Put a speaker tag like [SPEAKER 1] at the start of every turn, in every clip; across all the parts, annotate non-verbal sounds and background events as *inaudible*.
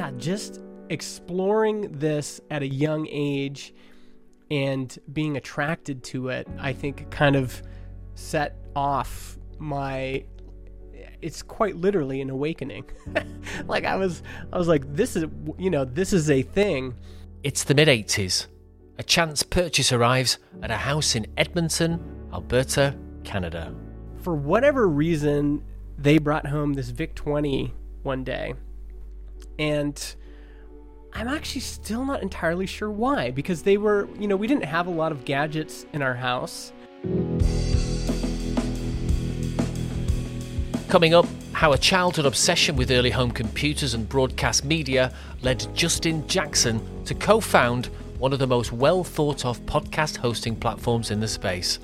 [SPEAKER 1] yeah, just exploring this at a young age and being attracted to it, I think kind of set off my it's quite literally an awakening. *laughs* like I was I was like this is you know, this is a thing.
[SPEAKER 2] It's the mid 80s. A chance purchase arrives at a house in Edmonton, Alberta, Canada.
[SPEAKER 1] For whatever reason, they brought home this VIC 20 one day. And I'm actually still not entirely sure why, because they were, you know, we didn't have a lot of gadgets in our house.
[SPEAKER 2] Coming up, how a childhood obsession with early home computers and broadcast media led Justin Jackson to co found one of the most well thought of podcast hosting platforms in the space.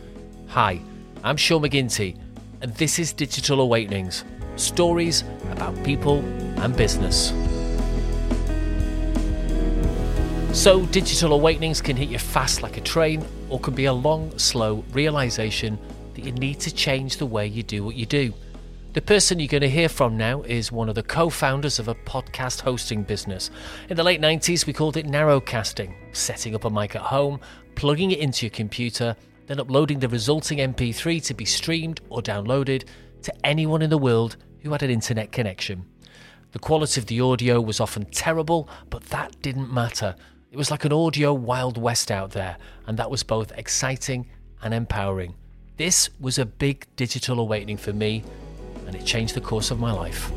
[SPEAKER 2] Hi, I'm Sean McGinty, and this is Digital Awakenings stories about people and business. So, digital awakenings can hit you fast like a train, or can be a long, slow realization that you need to change the way you do what you do. The person you're going to hear from now is one of the co founders of a podcast hosting business. In the late 90s, we called it narrowcasting, setting up a mic at home, plugging it into your computer, then uploading the resulting MP3 to be streamed or downloaded to anyone in the world who had an internet connection. The quality of the audio was often terrible, but that didn't matter. It was like an audio Wild West out there, and that was both exciting and empowering. This was a big digital awakening for me, and it changed the course of my life.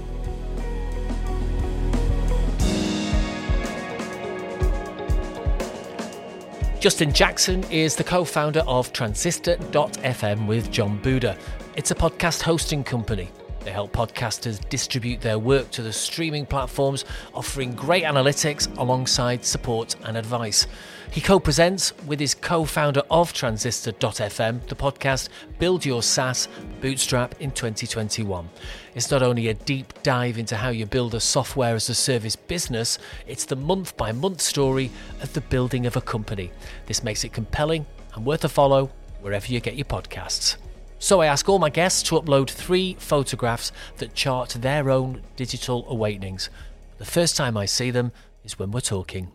[SPEAKER 2] Justin Jackson is the co founder of Transistor.fm with Jon Buda. It's a podcast hosting company they help podcasters distribute their work to the streaming platforms, offering great analytics alongside support and advice. He co presents with his co founder of Transistor.fm the podcast Build Your SaaS Bootstrap in 2021. It's not only a deep dive into how you build a software as a service business, it's the month by month story of the building of a company. This makes it compelling and worth a follow wherever you get your podcasts. So I ask all my guests to upload three photographs that chart their own digital awakenings. The first time I see them is when we're talking.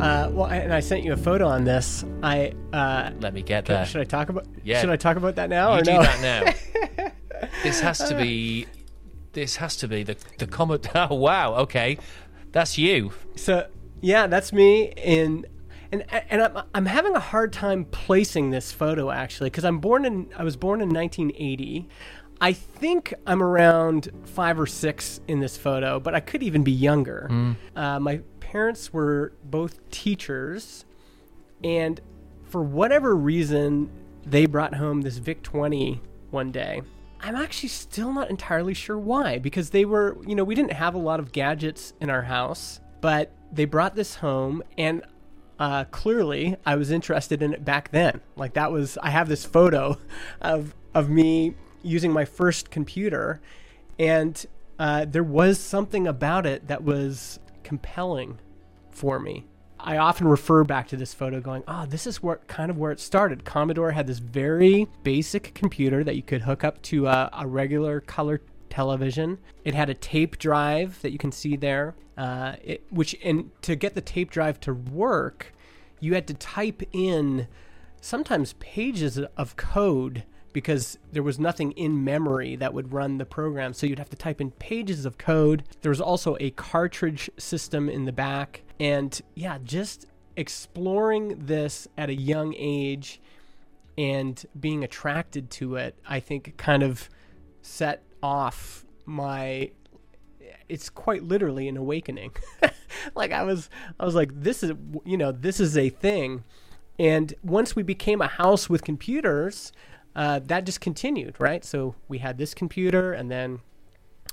[SPEAKER 1] Uh, well, and I sent you a photo on this. I uh,
[SPEAKER 2] let me get there.
[SPEAKER 1] Should I talk about? Yeah. Should I talk about that now?
[SPEAKER 2] You
[SPEAKER 1] or
[SPEAKER 2] do
[SPEAKER 1] no?
[SPEAKER 2] that now. *laughs* this has to be. This has to be the the comment. Oh *laughs* wow. Okay. That's you.
[SPEAKER 1] So yeah, that's me. And and and I'm I'm having a hard time placing this photo actually because I'm born in I was born in 1980. I think I'm around five or six in this photo, but I could even be younger. Mm. Uh, my parents were both teachers, and for whatever reason, they brought home this VIC 20 one day. I'm actually still not entirely sure why, because they were, you know, we didn't have a lot of gadgets in our house, but they brought this home and uh, clearly I was interested in it back then. Like that was, I have this photo *laughs* of, of me using my first computer and uh, there was something about it that was compelling for me. I often refer back to this photo going, oh, this is where kind of where it started. Commodore had this very basic computer that you could hook up to a, a regular color television. It had a tape drive that you can see there, uh, it, which and to get the tape drive to work, you had to type in sometimes pages of code because there was nothing in memory that would run the program. So you'd have to type in pages of code. There was also a cartridge system in the back. And yeah, just exploring this at a young age and being attracted to it, I think kind of set off my it's quite literally an awakening. *laughs* like I was I was like this is you know, this is a thing. And once we became a house with computers, uh, that just continued, right? So we had this computer, and then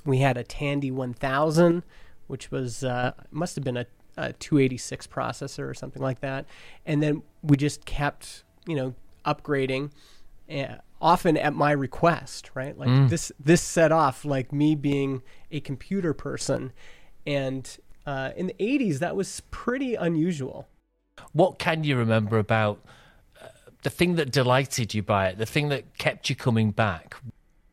[SPEAKER 1] we had a Tandy 1000, which was uh, must have been a, a 286 processor or something like that, and then we just kept, you know, upgrading. Uh, often at my request, right? Like mm. this this set off like me being a computer person, and uh, in the '80s that was pretty unusual.
[SPEAKER 2] What can you remember about the thing that delighted you by it, the thing that kept you coming back?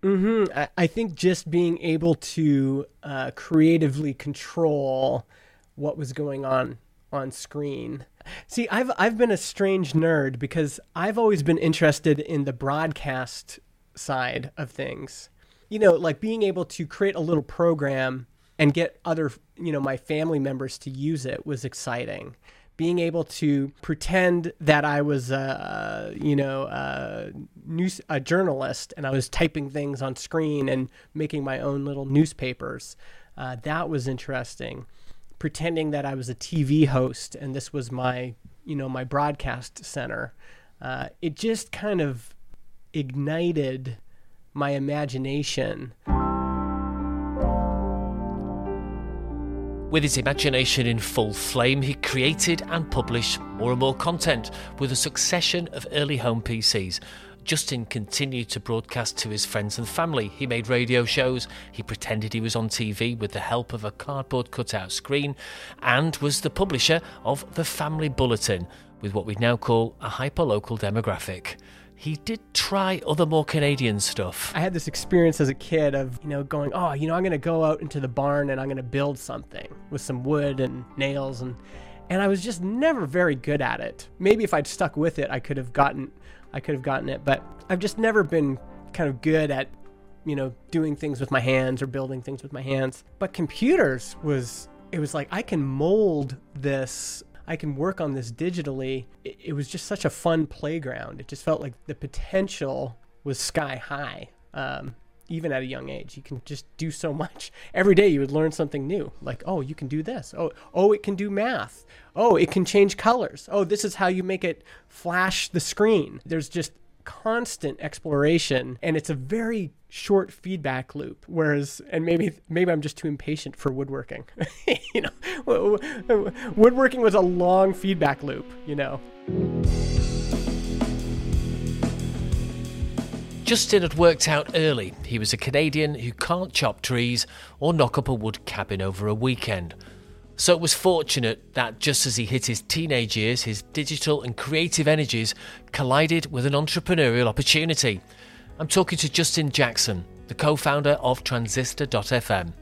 [SPEAKER 1] Mm-hmm. I, think just being able to uh, creatively control what was going on on screen. See, I've I've been a strange nerd because I've always been interested in the broadcast side of things. You know, like being able to create a little program and get other, you know, my family members to use it was exciting. Being able to pretend that I was, a, you know, a, news, a journalist and I was typing things on screen and making my own little newspapers, uh, that was interesting. Pretending that I was a TV host and this was my, you know, my broadcast center. Uh, it just kind of ignited my imagination.
[SPEAKER 2] With his imagination in full flame, he created and published more and more content with a succession of early home PCs. Justin continued to broadcast to his friends and family. He made radio shows, he pretended he was on TV with the help of a cardboard cutout screen, and was the publisher of The Family Bulletin, with what we now call a hyperlocal demographic he did try other more Canadian stuff.
[SPEAKER 1] I had this experience as a kid of, you know, going, oh, you know, I'm going to go out into the barn and I'm going to build something with some wood and nails and and I was just never very good at it. Maybe if I'd stuck with it, I could have gotten I could have gotten it, but I've just never been kind of good at, you know, doing things with my hands or building things with my hands. But computers was it was like I can mold this I can work on this digitally. It, it, was just such a fun playground. It just felt like the potential was sky high. Um, even at a young age, you can just do so *laughs* much. Every day you would learn something new. Like, oh, you can do this. Oh, oh, it can do math. Oh, it can change colors. Oh, this is how you make it flash the screen. There's just constant exploration and it's a very short feedback loop whereas and maybe maybe i'm just too impatient for woodworking *laughs* you know woodworking was a long feedback loop you know
[SPEAKER 2] Justin had worked out early. He was a Canadian who can't chop trees or knock up a wood cabin over a weekend. So it was fortunate that just as he hit his teenage years, his digital and creative energies collided with an entrepreneurial opportunity. I'm talking to Justin Jackson, the co founder of Transistor.fm.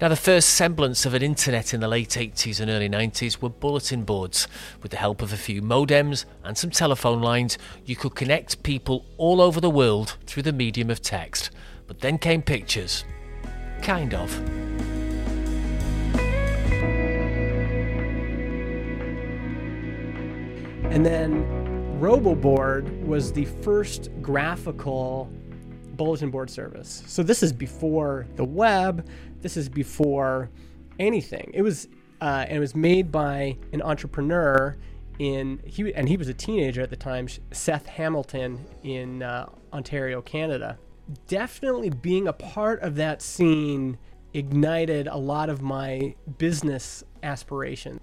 [SPEAKER 2] Now, the first semblance of an internet in the late 80s and early 90s were bulletin boards. With the help of a few modems and some telephone lines, you could connect people all over the world through the medium of text. But then came pictures. Kind of.
[SPEAKER 1] And then RoboBoard was the first graphical bulletin board service. So this is before the web. This is before anything. It was uh, and it was made by an entrepreneur in he and he was a teenager at the time, Seth Hamilton in uh, Ontario, Canada. Definitely being a part of that scene ignited a lot of my business aspirations.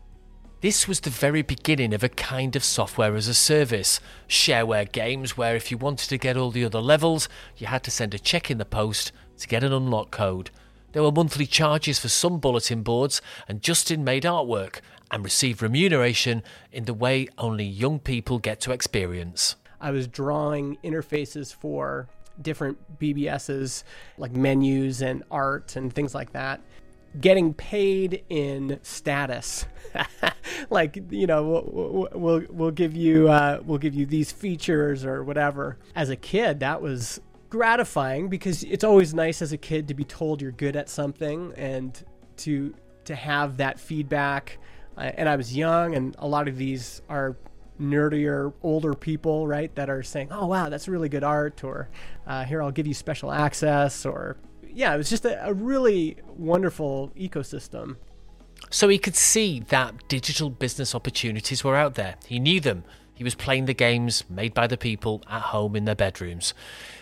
[SPEAKER 2] This was the very beginning of a kind of software as a service, shareware games where if you wanted to get all the other levels, you had to send a check in the post to get an unlock code. There were monthly charges for some bulletin boards, and Justin made artwork and received remuneration in the way only young people get to experience.
[SPEAKER 1] I was drawing interfaces for different BBSs, like menus and art and things like that getting paid in status. *laughs* like you know, we'll, we'll we'll give you uh, we'll give you these features or whatever. As a kid, that was gratifying because it's always nice as a kid to be told you're good at something and to to have that feedback. Uh, and I was young, and a lot of these are nerdier older people right that are saying oh wow that's really good art or uh, here i'll give you special access or yeah, it was just a, a really wonderful ecosystem.
[SPEAKER 2] So he could see that digital business opportunities were out there. He knew them. He was playing the games made by the people at home in their bedrooms.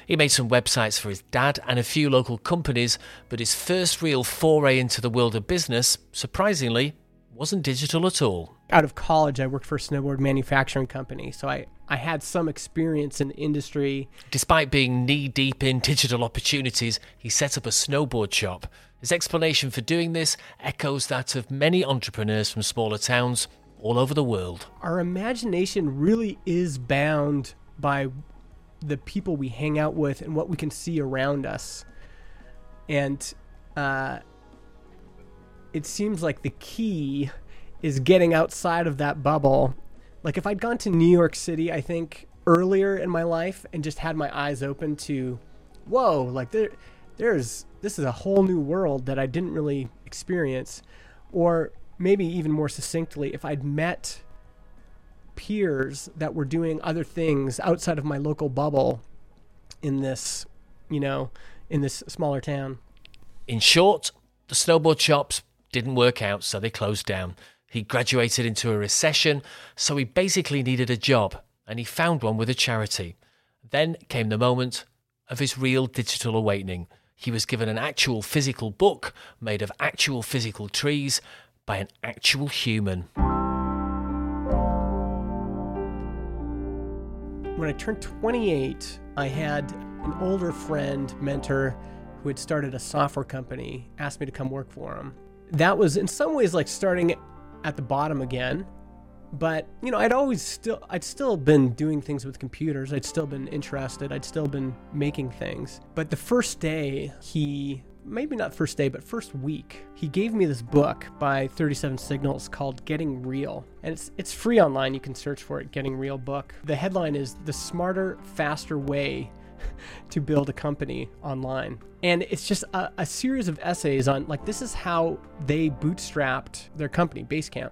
[SPEAKER 2] He made some websites for his dad and a few local companies, but his first real foray into the world of business, surprisingly, wasn't digital at all.
[SPEAKER 1] Out of college, I worked for a snowboard manufacturing company, so I, I had some experience in the industry.
[SPEAKER 2] Despite being knee deep in digital opportunities, he set up a snowboard shop. His explanation for doing this echoes that of many entrepreneurs from smaller towns all over the world.
[SPEAKER 1] Our imagination really is bound by the people we hang out with and what we can see around us. And uh, it seems like the key is getting outside of that bubble. Like if I'd gone to New York City, I think earlier in my life and just had my eyes open to, whoa, like there, there's this is a whole new world that I didn't really experience, or maybe even more succinctly, if I'd met peers that were doing other things outside of my local bubble in this, you know, in this smaller town.
[SPEAKER 2] In short, the snowboard shops didn't work out, so they closed down. He graduated into a recession, so he basically needed a job, and he found one with a charity. Then came the moment of his real digital awakening. He was given an actual physical book made of actual physical trees by an actual human.
[SPEAKER 1] when I turned 28, I had an older friend, mentor, who had started a software company, asked me to come work for him. That was in some ways like starting at the bottom again. But, you know, I'd always still I'd still been doing things with computers. I'd still been interested. I'd still been making things. But the first day he maybe not first day, but first week, he gave me this book by 37 Signals called Getting Real. And it's it's free online. You can search for it, Getting Real book. The headline is The Smarter, Faster Way *laughs* to Build a Company Online. And it's just a, a series of essays on like this is how they bootstrapped their company, Basecamp.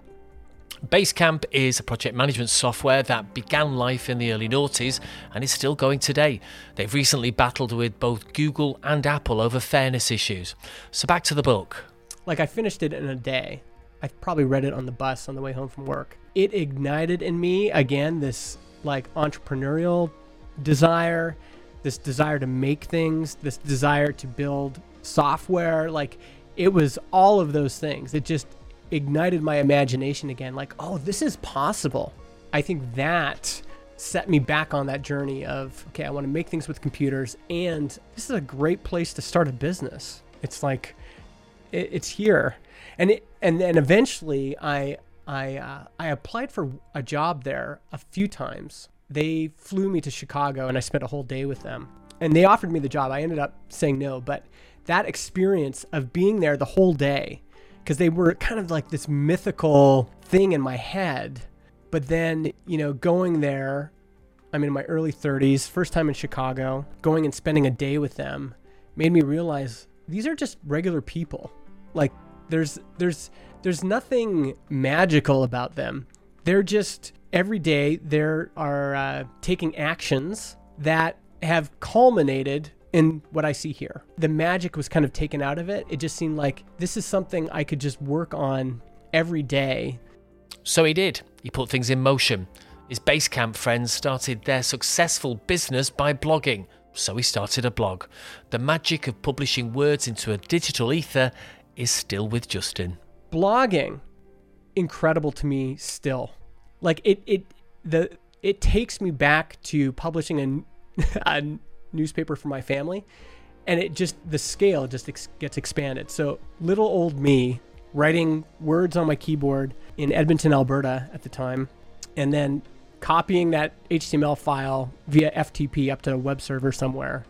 [SPEAKER 2] Basecamp is a project management software that began life in the early noughties and is still going today. They've recently battled with both Google and Apple over fairness issues. So back to the book.
[SPEAKER 1] Like I finished it in a day. I probably read it on the bus on the way home from work. It ignited in me again this like entrepreneurial desire, this desire to make things, this desire to build software. Like it was all of those things. It just ignited my imagination again like oh this is possible i think that set me back on that journey of okay i want to make things with computers and this is a great place to start a business it's like it, it's here and it and then eventually i i uh, i applied for a job there a few times they flew me to chicago and i spent a whole day with them and they offered me the job i ended up saying no but that experience of being there the whole day because they were kind of like this mythical thing in my head. But then, you know, going there, I'm in my early 30s, first time in Chicago, going and spending a day with them made me realize these are just regular people. Like there's there's there's nothing magical about them. They're just every day there are uh, taking actions that have culminated in what I see here. The magic was kind of taken out of it. It just seemed like this is something I could just work on every day.
[SPEAKER 2] So he did. He put things in motion. His Basecamp friends started their successful business by blogging. So he started a blog. The magic of publishing words into a digital ether is still with Justin.
[SPEAKER 1] Blogging, incredible to me still. Like it, it, the it takes me back to publishing a, *laughs* a newspaper for my family, and it just the scale just ex- gets expanded. So little old me writing words on my keyboard in Edmonton, Alberta at the time, and then copying that HTML file via FTP up to a web server somewhere.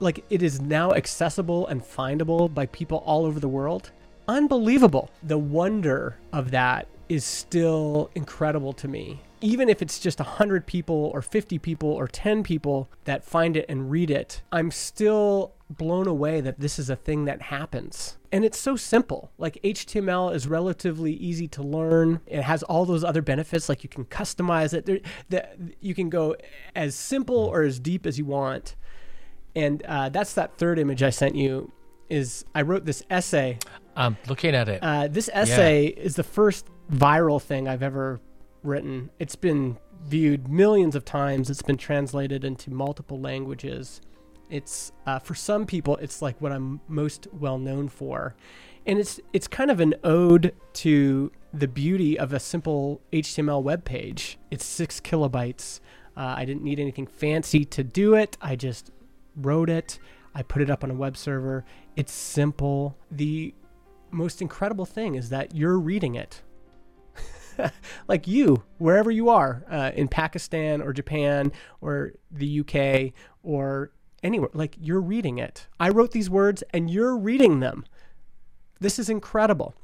[SPEAKER 1] Like it is now accessible and findable by people all over the world. Unbelievable. The wonder of that is still incredible to me even if it's just 100 people or 50 people or 10 people that find it and read it, I'm still blown away that this is a thing that happens. And it's so simple. Like HTML is relatively easy to learn. It has all those other benefits, like you can customize it. There, the, you can go as simple or as deep as you want. And uh, that's that third image I sent you. Is I wrote this essay.
[SPEAKER 2] I'm looking at it.
[SPEAKER 1] Uh, this essay yeah. is the first viral thing I've ever written. It's been viewed millions of times. It's been translated into multiple languages. It's uh, for some people, it's like what I'm most well known for, and it's it's kind of an ode to the beauty of a simple HTML web page. It's six kilobytes. Uh, I didn't need anything fancy to do it. I just wrote it. I put it up on a web server. It's simple. The most incredible thing is that you're reading it. *laughs* like you, wherever you are, uh, in Pakistan or Japan or the UK or anywhere, like you're reading it. I wrote these words and you're reading them. This is incredible.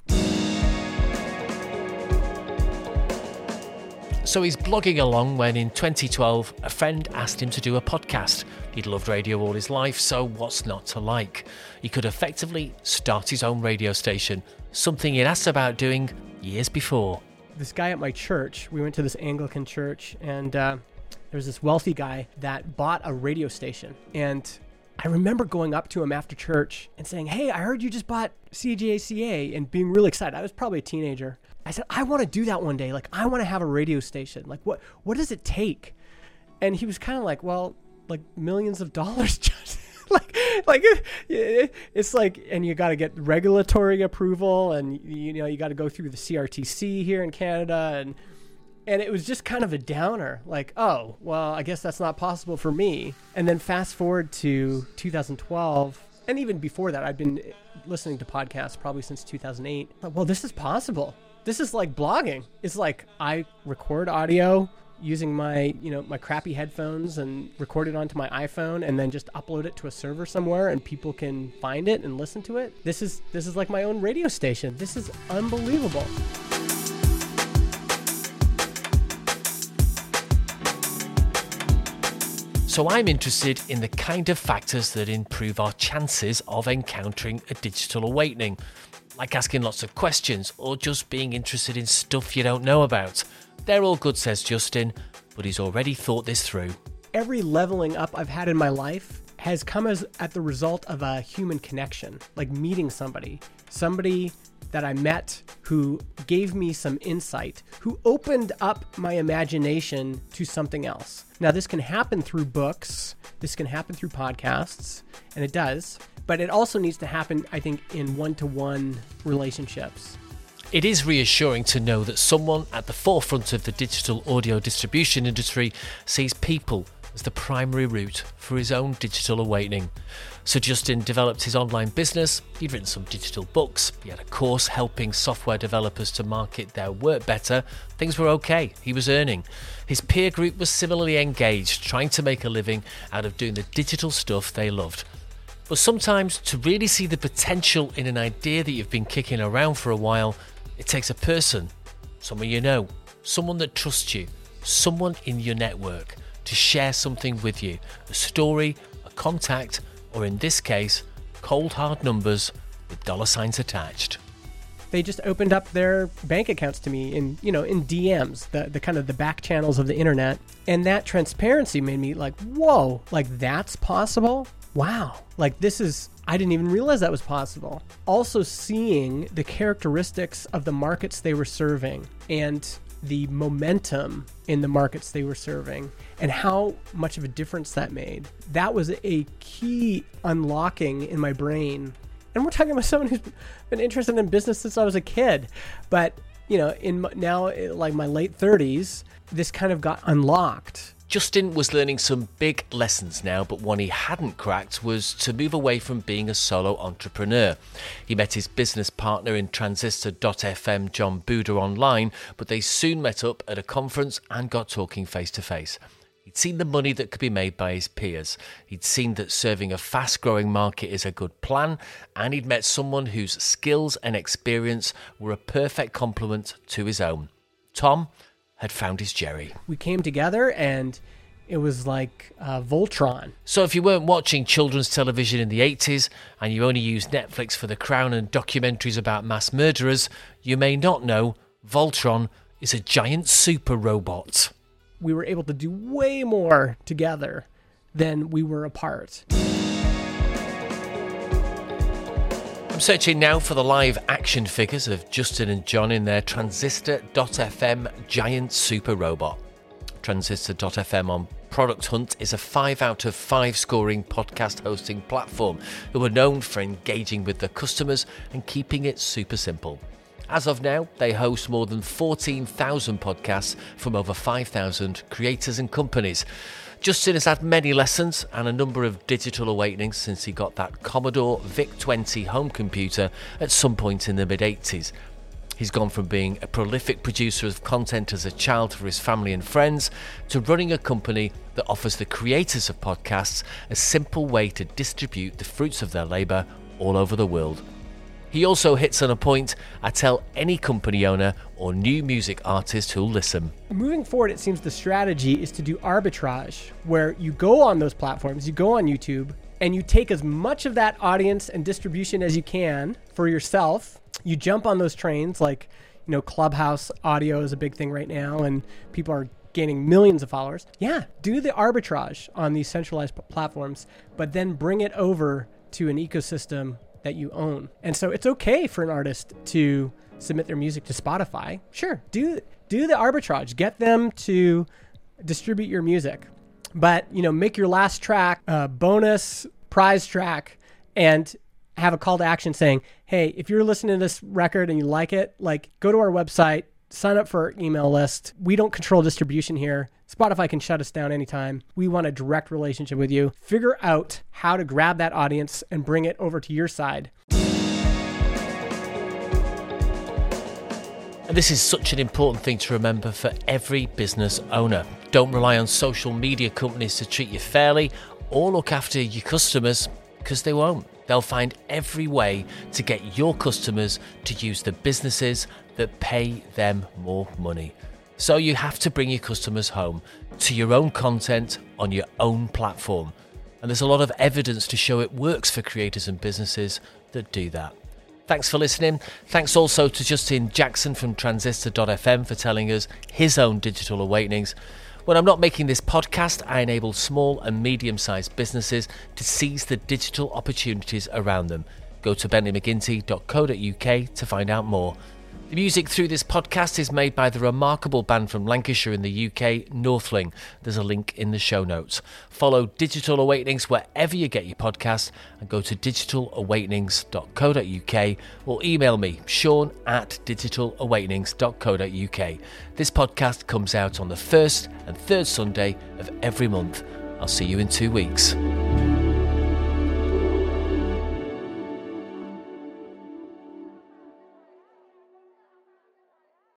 [SPEAKER 2] So he's blogging along when in 2012 a friend asked him to do a podcast. He'd loved radio all his life, so what's not to like? He could effectively start his own radio station, something he'd asked about doing years before.
[SPEAKER 1] This guy at my church, we went to this Anglican church, and uh, there was this wealthy guy that bought a radio station. And I remember going up to him after church and saying, Hey, I heard you just bought CJCA and being really excited. I was probably a teenager. I said, I want to do that one day. Like, I want to have a radio station. Like, what, what does it take? And he was kind of like, well, like millions of dollars *laughs* just *laughs* like, like uh, it's like, and you got to get regulatory approval and, you know, you got to go through the CRTC here in Canada. And, and it was just kind of a downer like oh well i guess that's not possible for me and then fast forward to 2012 and even before that i've been uh, listening to podcasts probably since 2008 well this is possible this is like blogging. It's like I record audio using my, you know, my crappy headphones and record it onto my iPhone and then just upload it to a server somewhere and people can find it and listen to it. This is this is like my own radio station. This is unbelievable.
[SPEAKER 2] So I'm interested in the kind of factors that improve our chances of encountering a digital awakening like asking lots of questions or just being interested in stuff you don't know about. They're all good, says Justin, but he's already thought this through.
[SPEAKER 1] Every leveling up I've had in my life has come as at the result of a human connection, like meeting somebody, somebody that I met who gave me some insight, who opened up my imagination to something else. Now, this can happen through books, this can happen through podcasts, and it does but it also needs to happen, I think, in one to one relationships.
[SPEAKER 2] It is reassuring to know that someone at the forefront of the digital audio distribution industry sees people as the primary route for his own digital awakening. So Justin developed his online business, he'd written some digital books, he had a course helping software developers to market their work better. Things were okay, he was earning. His peer group was similarly engaged, trying to make a living out of doing the digital stuff they loved. But sometimes to really see the potential in an idea that you've been kicking around for a while, it takes a person, someone you know, someone that trusts you, someone in your network to share something with you a story, a contact, or in this case, cold hard numbers with dollar signs attached.
[SPEAKER 1] They just opened up their bank accounts to me in, you know, in DMs, the, the kind of the back channels of the internet. And that transparency made me like, whoa, like that's possible? wow, like this is, I didn't even realize that was possible. Also, seeing the characteristics of the markets they were serving and the momentum in the markets they were serving and how much of a difference that made. That was a key unlocking in my brain. And we're talking about *laughs* someone who's been interested in business since I was a kid. But, you know, in now eh, like my late 30s, this kind of got unlocked
[SPEAKER 2] Justin was learning some big lessons now, but one he hadn't cracked was to move away from being a solo entrepreneur. He met his business partner in Transistor.fm, Jon Buda, online, but they soon met up at a conference and got talking face to face. He'd seen the money that could be made by his peers. He'd seen that serving a fast growing market is a good plan, and he'd met someone whose skills and experience were a perfect complement to his own. Tom had found his Jerry.
[SPEAKER 1] We came together and it was like uh, Voltron.
[SPEAKER 2] So, if you weren't watching children's television in the 80s and you only used Netflix for The Crown and documentaries about mass murderers, you may not know Voltron is a giant super robot.
[SPEAKER 1] We were able to do way more together than we were apart.
[SPEAKER 2] I'm searching now for the live action figures of Justin and Jon in their Transistor.fm giant super robot. Transistor.fm on Product Hunt is a 5 out of 5 scoring podcast hosting platform who are known for engaging with their customers and keeping it super simple. As of now, they host more than 14,000 podcasts from over 5,000 creators and companies. Justin has had many lessons and a number of digital awakenings since he got that Commodore VIC 20 home computer at some point in the mid 80s. He's gone from being a prolific producer of content as a child for his family and friends to running a company that offers the creators of podcasts a simple way to distribute the fruits of their labour all over the world. He also hits on a point I tell any company owner or new music artist who'll listen.
[SPEAKER 1] Moving forward, it seems the strategy is to do arbitrage, where you go on those platforms, you go on YouTube, and you take as much of that audience and distribution as you can for yourself. You jump on those trains, like, you know, Clubhouse audio is a big thing right now, and people are gaining millions of followers. Yeah, do the arbitrage on these centralized p- platforms, but then bring it over to an ecosystem that you own. And so it's okay for an artist to submit their music to Spotify. Sure, do do the arbitrage. Get them to distribute your music. But, you know, make your last track a bonus prize track and have a call to action saying, "Hey, if you're listening to this record and you like it, like go to our website, sign up for our email list. We don't control distribution here. Spotify can shut us down anytime. We want a direct relationship with you. Figure out how to grab that audience and bring it over to your side.
[SPEAKER 2] And this is such an important thing to remember for every business owner. Don't rely on social media companies to treat you fairly or look after your customers because they won't. They'll find every way to get your customers to use the businesses that pay them more money. So you have to bring your customers home to your own content on your own platform. And there's a lot of evidence to show it works for creators and businesses that do that. Thanks for listening. Thanks also to Justin Jackson from Transistor.fm for telling us his own digital awakenings. When I'm not making this podcast, I enable small and medium sized businesses to seize the digital opportunities around them. Go to bentleymcginty.co.uk to find out more. The music through this podcast is made by the remarkable band from Lancashire in the UK, Northling. There's a link in the show notes. Follow Digital Awakenings wherever you get your podcasts and go to digitalawakenings.co.uk or email me, sean at digitalawakenings.co.uk. This podcast comes out on the first and third Sunday of every month. I'll see you in two weeks.